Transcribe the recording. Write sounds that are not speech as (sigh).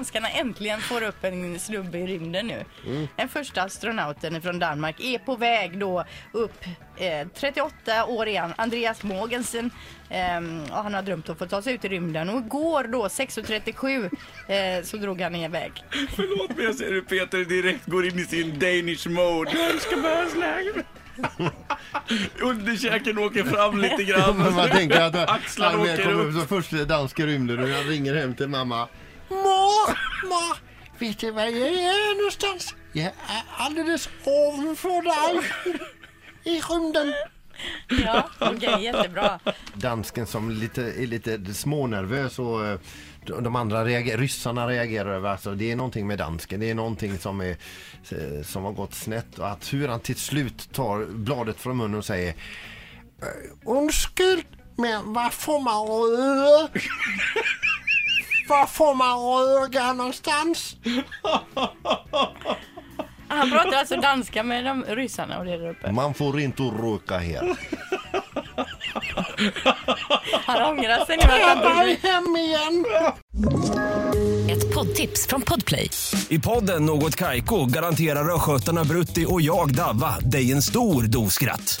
danskarna äntligen får upp en snubbe i rymden nu. Den första astronauten från Danmark är på väg då upp. Eh, 38 år igen, Andreas Mogensen. och han har drömt om att få ta sig ut i rymden och igår då 6.37 eh, så drog han iväg. Förlåt men jag ser hur Peter direkt går in i sin Danish mode. Jag ska bara snacka. Underkäken åker fram lite grann. Men (laughs) man tänker att Axlarna åker upp. som första danska rymden och jag ringer hem till mamma. Ma, ma, vet du var jag är någonstans? Jag är alldeles ovanför dig i rymden. Ja, okej, jättebra. Dansken som lite, är lite smånervös och eh, de andra reagerar, ryssarna reagerar över alltså, det är någonting med dansken, det är någonting som, är, eh, som har gått snett och att hur han till slut tar bladet från munnen och säger "Eh, Undskyld, men var får man röga? Var får man röga någonstans? Han pratar alltså danska med de ryssarna och det där uppe. Man får inte röka här. Han ångrar sig nu Jag är hem igen. Ett poddtips från Podplay. I podden Något Kaiko garanterar östgötarna Brutti och jag, Davva, dig en stor dos skratt.